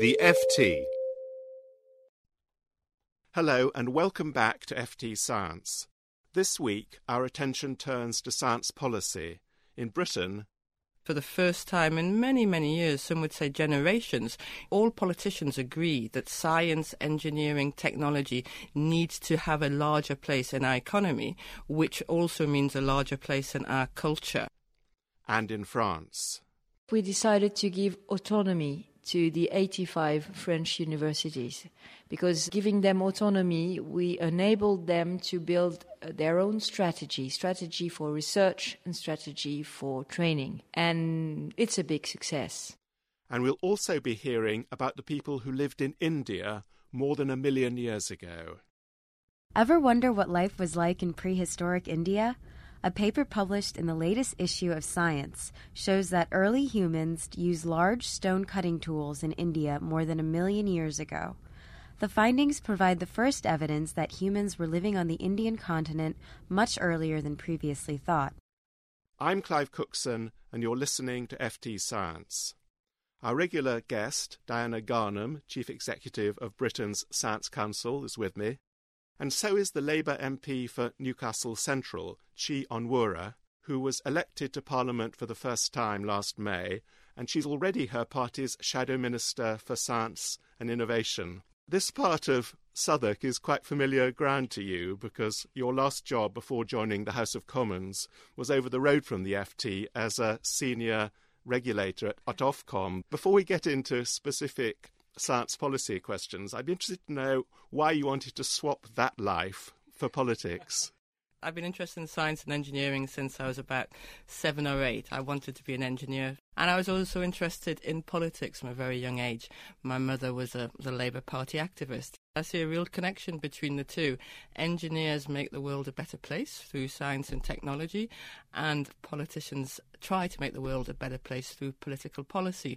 The FT. Hello and welcome back to FT Science. This week, our attention turns to science policy. In Britain, for the first time in many, many years, some would say generations, all politicians agree that science, engineering, technology needs to have a larger place in our economy, which also means a larger place in our culture. And in France. We decided to give autonomy to the 85 French universities because giving them autonomy, we enabled them to build uh, their own strategy strategy for research and strategy for training. And it's a big success. And we'll also be hearing about the people who lived in India more than a million years ago. Ever wonder what life was like in prehistoric India? A paper published in the latest issue of Science shows that early humans used large stone cutting tools in India more than a million years ago. The findings provide the first evidence that humans were living on the Indian continent much earlier than previously thought. I'm Clive Cookson, and you're listening to FT Science. Our regular guest, Diana Garnham, Chief Executive of Britain's Science Council, is with me. And so is the Labour MP for Newcastle Central, Chi Onwurah, who was elected to Parliament for the first time last May, and she's already her party's Shadow Minister for Science and Innovation. This part of Southwark is quite familiar ground to you because your last job before joining the House of Commons was over the road from the FT as a senior regulator at, at Ofcom. Before we get into specific science policy questions. I'd be interested to know why you wanted to swap that life for politics. I've been interested in science and engineering since I was about seven or eight. I wanted to be an engineer. And I was also interested in politics from a very young age. My mother was a, was a Labour Party activist. I see a real connection between the two. Engineers make the world a better place through science and technology, and politicians try to make the world a better place through political policy.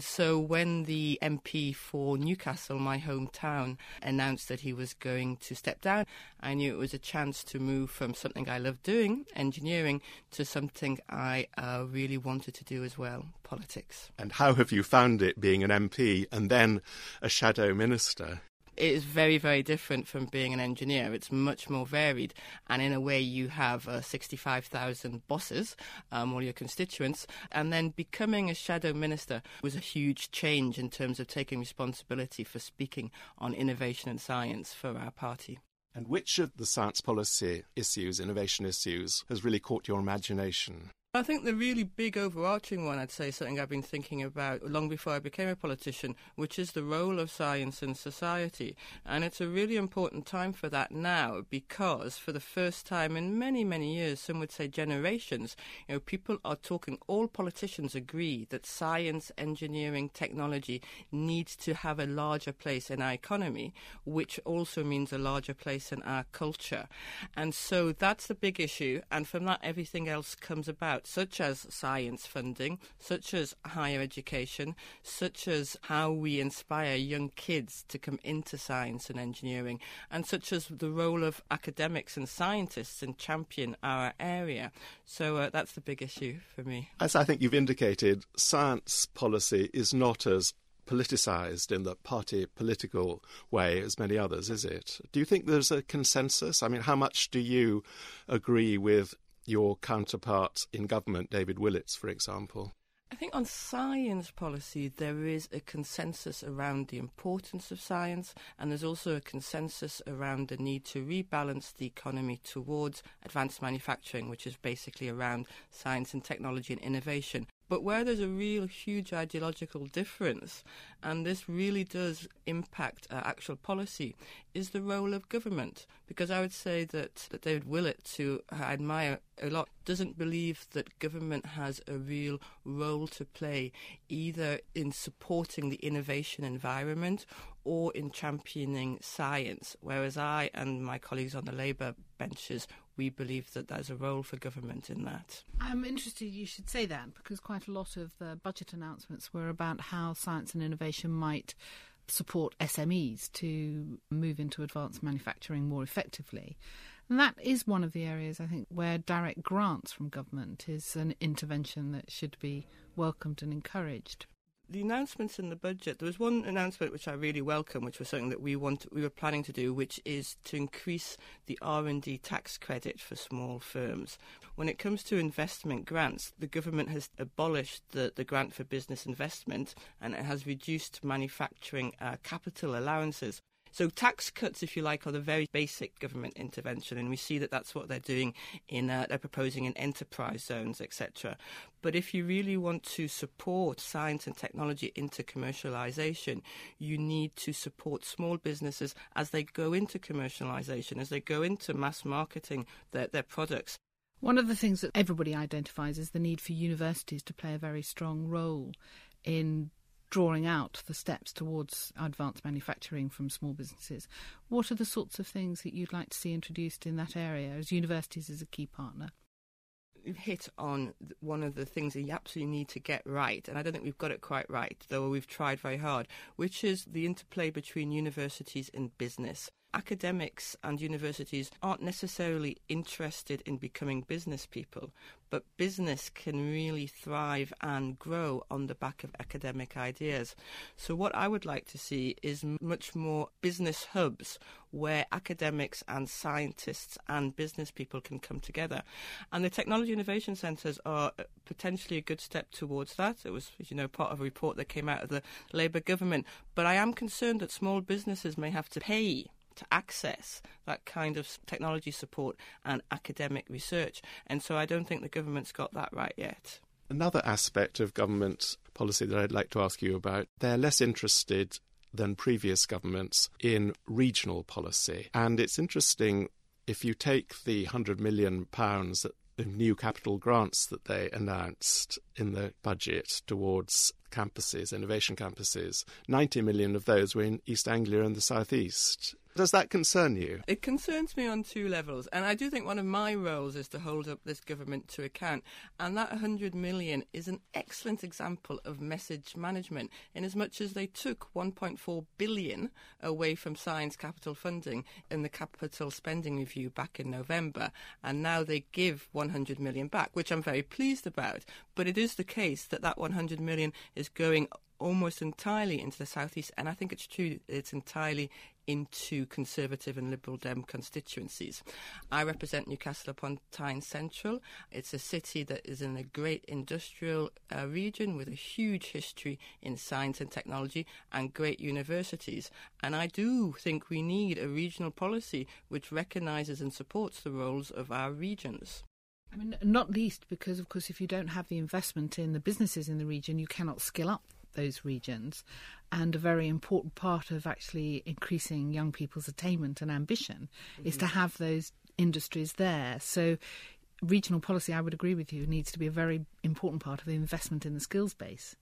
So when the MP for Newcastle, my hometown, announced that he was going to step down, I knew it was a chance to move from something I loved doing, engineering, to something I uh, really wanted to do as well, politics. And how have you found it being an MP and then a shadow minister? it is very, very different from being an engineer. It's much more varied, and in a way, you have uh, 65,000 bosses, um, all your constituents, and then becoming a shadow minister was a huge change in terms of taking responsibility for speaking on innovation and science for our party. And which of the science policy issues, innovation issues, has really caught your imagination? I think the really big overarching one, I'd say, something I've been thinking about long before I became a politician, which is the role of science in society. And it's a really important time for that now because, for the first time in many, many years, some would say generations, you know, people are talking, all politicians agree that science, engineering, technology needs to have a larger place in our economy, which also means a larger place in our culture. And so that's the big issue. And from that, everything else comes about such as science funding, such as higher education, such as how we inspire young kids to come into science and engineering, and such as the role of academics and scientists in champion our area. So uh, that's the big issue for me. As I think you've indicated, science policy is not as politicised in the party political way as many others, is it? Do you think there's a consensus? I mean, how much do you agree with your counterpart in government, David Willetts, for example? I think on science policy, there is a consensus around the importance of science, and there's also a consensus around the need to rebalance the economy towards advanced manufacturing, which is basically around science and technology and innovation. But where there's a real huge ideological difference, and this really does impact uh, actual policy, is the role of government. Because I would say that, that David Willett, who I admire a lot, doesn't believe that government has a real role to play either in supporting the innovation environment or in championing science. Whereas I and my colleagues on the Labour benches we believe that there's a role for government in that. I'm interested you should say that because quite a lot of the budget announcements were about how science and innovation might support SMEs to move into advanced manufacturing more effectively. And that is one of the areas, I think, where direct grants from government is an intervention that should be welcomed and encouraged the announcements in the budget, there was one announcement which I really welcome, which was something that we want we were planning to do, which is to increase the R and D tax credit for small firms. When it comes to investment grants, the government has abolished the, the grant for business investment and it has reduced manufacturing uh, capital allowances. So tax cuts, if you like, are the very basic government intervention, and we see that that's what they're doing in uh, they're proposing in enterprise zones, etc. But if you really want to support science and technology into commercialization, you need to support small businesses as they go into commercialization, as they go into mass marketing their, their products. One of the things that everybody identifies is the need for universities to play a very strong role in drawing out the steps towards advanced manufacturing from small businesses. What are the sorts of things that you'd like to see introduced in that area as universities as a key partner? You've hit on one of the things that you absolutely need to get right, and I don't think we've got it quite right, though we've tried very hard, which is the interplay between universities and business academics and universities aren't necessarily interested in becoming business people, but business can really thrive and grow on the back of academic ideas. So, what I would like to see is much more business hubs where academics and scientists and business people can come together. And the Technology Innovation Centres are uh, potentially a good step towards that. It was, as you know, part of a report that came out of the Labour government. But I am concerned that small businesses may have to pay to access that kind of technology support and academic research. And so I don't think the government's got that right yet. Another aspect of government policy that I'd like to ask you about they're less interested than previous governments in regional policy. And it's interesting if you take the £100 million of new capital grants that they announced in the budget towards campuses, innovation campuses, 90 million of those were in East Anglia and the Southeast. Does that concern you? It concerns me on two levels, and I do think one of my roles is to hold up this government to account. And that 100 million is an excellent example of message management, in as much as they took 1.4 billion away from science capital funding in the capital spending review back in November, and now they give 100 million back, which I'm very pleased about. But it is the case that that 100 million is going almost entirely into the southeast, and I think it's true it's entirely into Conservative and Liberal Dem constituencies. I represent Newcastle upon Tyne Central. It's a city that is in a great industrial uh, region with a huge history in science and technology and great universities. And I do think we need a regional policy which recognises and supports the roles of our regions. I mean, not least because, of course, if you don't have the investment in the businesses in the region, you cannot skill up those regions. And a very important part of actually increasing young people's attainment and ambition mm-hmm. is to mm-hmm. have those industries there. So, regional policy, I would agree with you, needs to be a very important part of the investment in the skills base.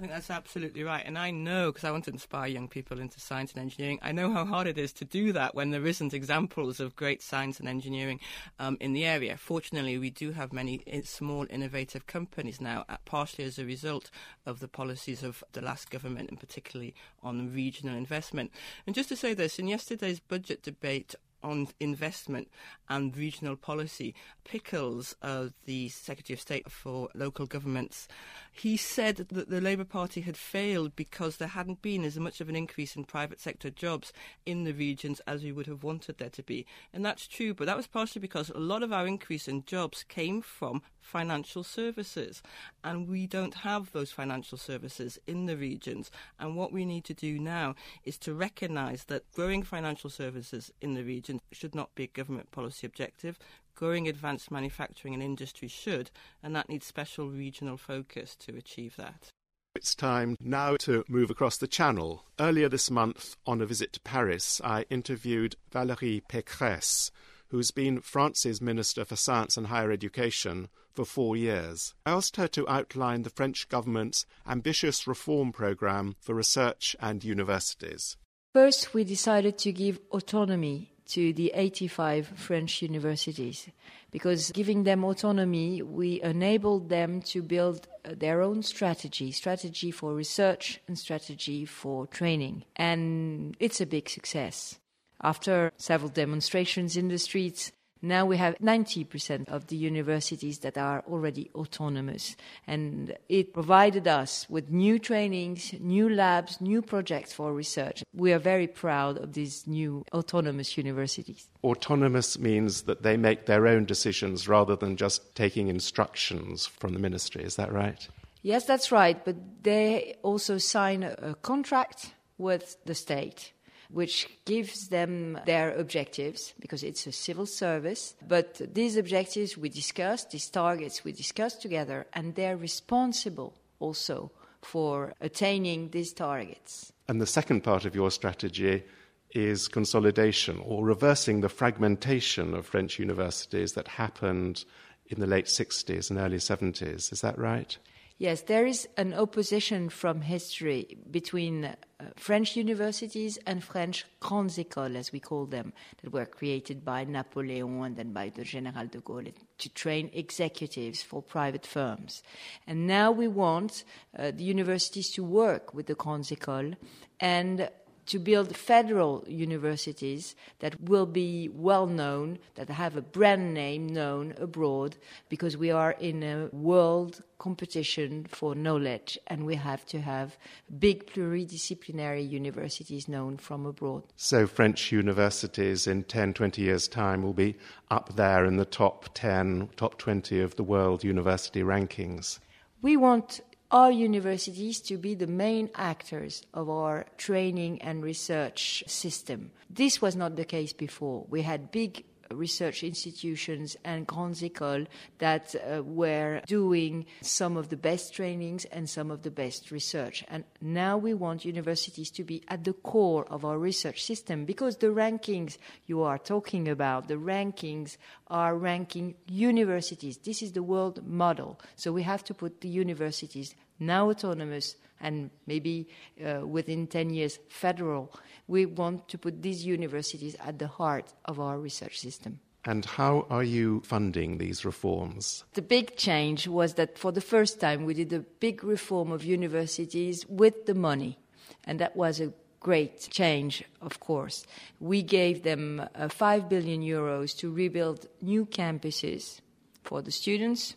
I think that's absolutely right. And I know, because I want to inspire young people into science and engineering, I know how hard it is to do that when there isn't examples of great science and engineering um, in the area. Fortunately, we do have many eh, small, innovative companies now, uh, partially as a result of the policies of the last government, and particularly on regional investment. And just to say this, in yesterday's budget debate on investment and regional policy. Pickles, uh, the Secretary of State for Local Governments, he said that the Labour Party had failed because there hadn't been as much of an increase in private sector jobs in the regions as we would have wanted there to be. And that's true, but that was partially because a lot of our increase in jobs came from financial services. And we don't have those financial services in the regions. And what we need to do now is to recognise that growing financial services in the region region should not be a government policy objective. Growing advanced manufacturing and industry should, and that needs special regional focus to achieve that. It's time now to move across the channel. Earlier this month, on a visit to Paris, I interviewed Valérie Pécresse, who's been France's Minister for Science and Higher Education for four years. I asked her to outline the French government's ambitious reform programme for research and universities. First, we decided to give autonomy to the 85 French universities because giving them autonomy, we enabled them to build uh, their own strategy strategy for research and strategy for training. And it's a big success. After several demonstrations in the streets, now we have 90% of the universities that are already autonomous. And it provided us with new trainings, new labs, new projects for research. We are very proud of these new autonomous universities. Autonomous means that they make their own decisions rather than just taking instructions from the ministry. Is that right? Yes, that's right. But they also sign a contract with the state which gives them their objectives because it's a civil service. But these objectives we discussed, these targets we discussed together, and they're responsible also for attaining these targets. And the second part of your strategy is consolidation or reversing the fragmentation of French universities that happened in the late 60s and early 70s. Is that right? Yes, there is an opposition from history between uh, French universities and French grandes écoles, as we call them, that were created by Napoleon and then by the Général de Gaulle to train executives for private firms. And now we want uh, the universities to work with the grandes écoles and to build federal universities that will be well known, that have a brand name known abroad, because we are in a world competition for knowledge and we have to have big pluridisciplinary universities known from abroad. So, French universities in 10, 20 years' time will be up there in the top 10, top 20 of the world university rankings. We want our universities to be the main actors of our training and research system. This was not the case before. We had big research institutions and grandes écoles that uh, were doing some of the best trainings and some of the best research. And now we want universities to be at the core of our research system because the rankings you are talking about, the rankings are ranking universities. This is the world model. So we have to put the universities now autonomous and maybe uh, within 10 years federal. We want to put these universities at the heart of our research system. And how are you funding these reforms? The big change was that for the first time we did a big reform of universities with the money. And that was a great change, of course. We gave them uh, 5 billion euros to rebuild new campuses for the students.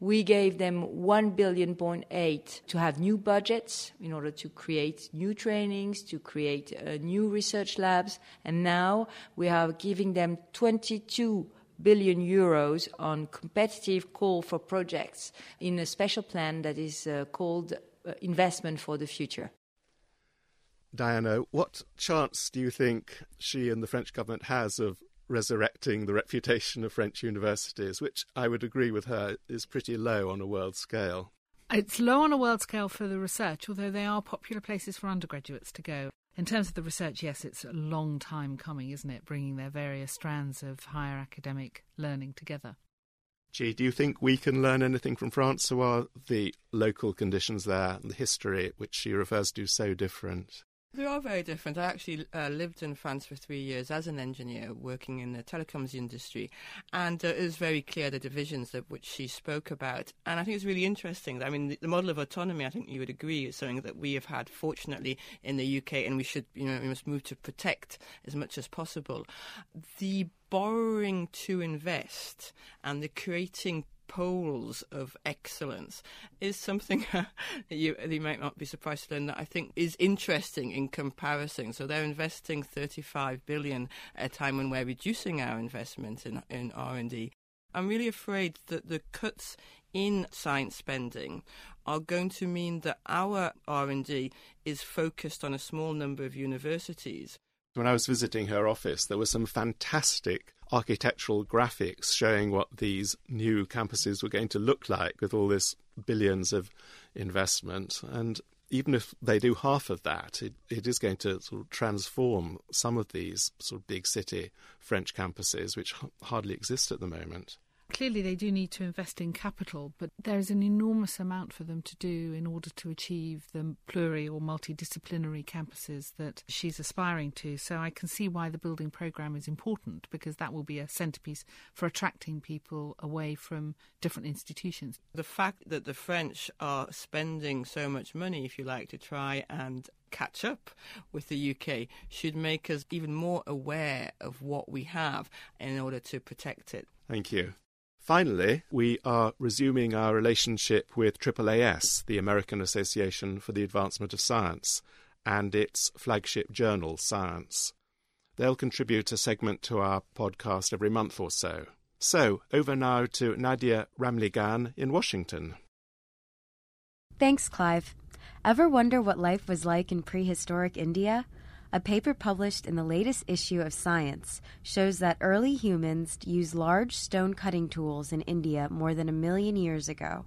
We gave them 1 billion point eight to have new budgets in order to create new trainings, to create uh, new research labs, and now we are giving them 22 billion euros on competitive call for projects in a special plan that is uh, called uh, Investment for the Future. Diana, what chance do you think she and the French government has of resurrecting the reputation of French universities, which I would agree with her is pretty low on a world scale. It's low on a world scale for the research, although they are popular places for undergraduates to go. In terms of the research, yes, it's a long time coming, isn't it? Bringing their various strands of higher academic learning together. Chi, do you think we can learn anything from France, or are the local conditions there and the history which she refers to so different? They are very different. I actually uh, lived in France for three years as an engineer working in the telecoms industry, and uh, it was very clear the divisions of which she spoke about. And I think it's really interesting. I mean, the, the, model of autonomy, I think you would agree, is something that we have had, fortunately, in the UK, and we should, you know, we must move to protect as much as possible. The borrowing to invest and the creating poles of excellence is something that you, you might not be surprised to learn that I think is interesting in comparison. So they're investing 35 billion at a time when we're reducing our investment in, in R&D. I'm really afraid that the cuts in science spending are going to mean that our R&D is focused on a small number of universities When I was visiting her office, there were some fantastic architectural graphics showing what these new campuses were going to look like with all this billions of investment. And even if they do half of that, it, it is going to sort of transform some of these sort of big city French campuses, which hardly exist at the moment. Clearly, they do need to invest in capital, but there is an enormous amount for them to do in order to achieve the pluri or multidisciplinary campuses that she's aspiring to. So I can see why the building programme is important because that will be a centrepiece for attracting people away from different institutions. The fact that the French are spending so much money, if you like, to try and catch up with the UK should make us even more aware of what we have in order to protect it. Thank you. Finally, we are resuming our relationship with AAAS, the American Association for the Advancement of Science, and its flagship journal, Science. They'll contribute a segment to our podcast every month or so. So, over now to Nadia Ramlagan in Washington. Thanks, Clive. Ever wonder what life was like in prehistoric India? A paper published in the latest issue of Science shows that early humans used large stone cutting tools in India more than a million years ago.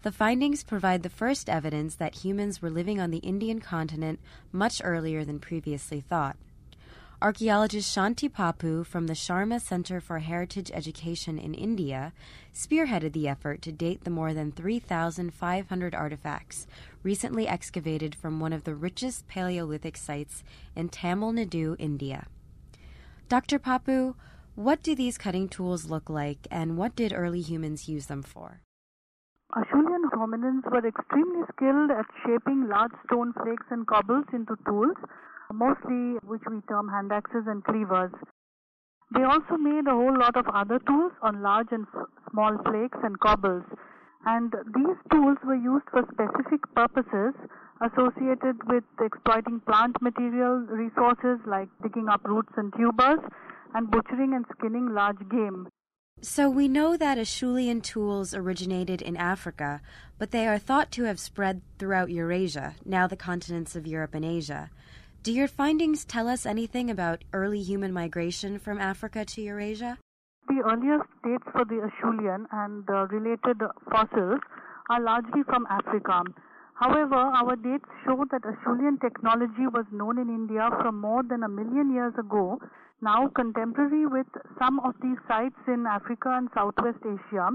The findings provide the first evidence that humans were living on the Indian continent much earlier than previously thought. Archaeologist Shanti Pappu from the Sharma Center for Heritage Education in India spearheaded the effort to date the more than 3,500 artifacts recently excavated from one of the richest Paleolithic sites in Tamil Nadu, India. Dr. Pappu, what do these cutting tools look like and what did early humans use them for? Acheulean hominins were extremely skilled at shaping large stone flakes and cobbles into tools mostly which we term hand axes and cleavers. They also made a whole lot of other tools on large and small flakes and cobbles. And these tools were used for specific purposes associated with exploiting plant material resources like digging up roots and tubers and butchering and skinning large game. So we know that Acheulean tools originated in Africa, but they are thought to have spread throughout Eurasia, now the continents of Europe and Asia. Do your findings tell us anything about early human migration from Africa to Eurasia? The earliest dates for the Acheulean and the related fossils are largely from Africa. However, our dates show that Acheulean technology was known in India from more than a million years ago, now contemporary with some of these sites in Africa and Southwest Asia,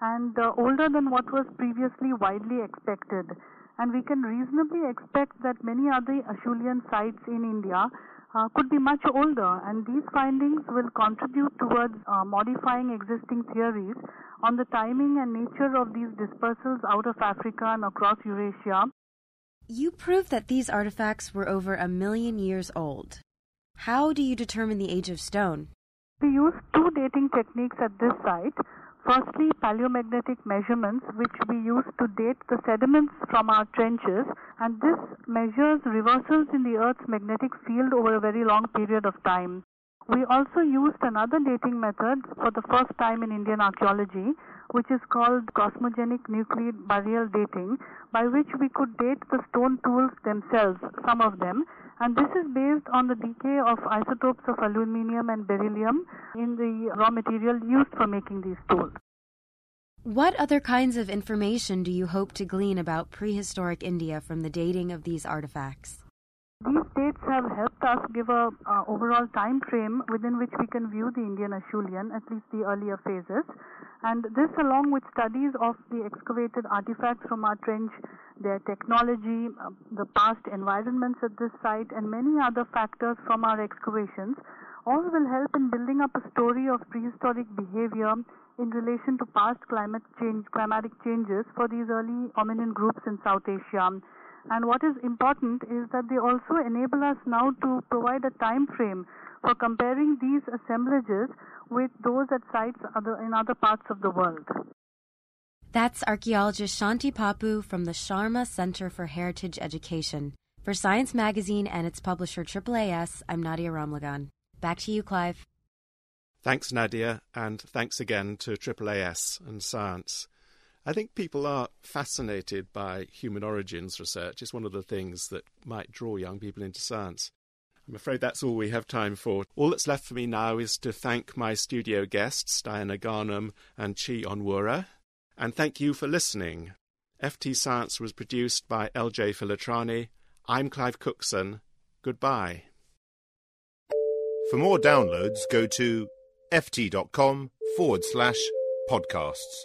and uh, older than what was previously widely expected and we can reasonably expect that many other Acheulean sites in India uh, could be much older, and these findings will contribute towards uh, modifying existing theories on the timing and nature of these dispersals out of Africa and across Eurasia. You prove that these artifacts were over a million years old. How do you determine the age of stone? We use two dating techniques at this site. Firstly, paleomagnetic measurements, which we use to date the sediments from our trenches, and this measures reversals in the Earth's magnetic field over a very long period of time. We also used another dating method for the first time in Indian archaeology, which is called cosmogenic nuclide burial dating, by which we could date the stone tools themselves, some of them, and this is based on the decay of isotopes of aluminium and beryllium in the raw material used for making these tools. What other kinds of information do you hope to glean about prehistoric India from the dating of these artifacts? These dates have helped us give a uh, overall time frame within which we can view the Indian Acheulean, at least the earlier phases. And this, along with studies of the excavated artifacts from our trench, their technology, uh, the past environments at this site, and many other factors from our excavations, all will help in building up a story of prehistoric behavior in relation to past climate change, climatic changes for these early hominin groups in South Asia. And what is important is that they also enable us now to provide a time frame for comparing these assemblages with those at sites other, in other parts of the world. That's archaeologist Shanti Pappu from the Sharma Center for Heritage Education. For Science Magazine and its publisher AAAS, I'm Nadia Ramlagan. Back to you, Clive. Thanks, Nadia, and thanks again to AAAS and Science. I think people are fascinated by human origins research. It's one of the things that might draw young people into science. I'm afraid that's all we have time for. All that's left for me now is to thank my studio guests, Diana Garnham and Chi Onwurah, and thank you for listening. FT Science was produced by LJ Filotrani. I'm Clive Cookson. Goodbye. For more downloads, go to ft.com forward slash podcasts.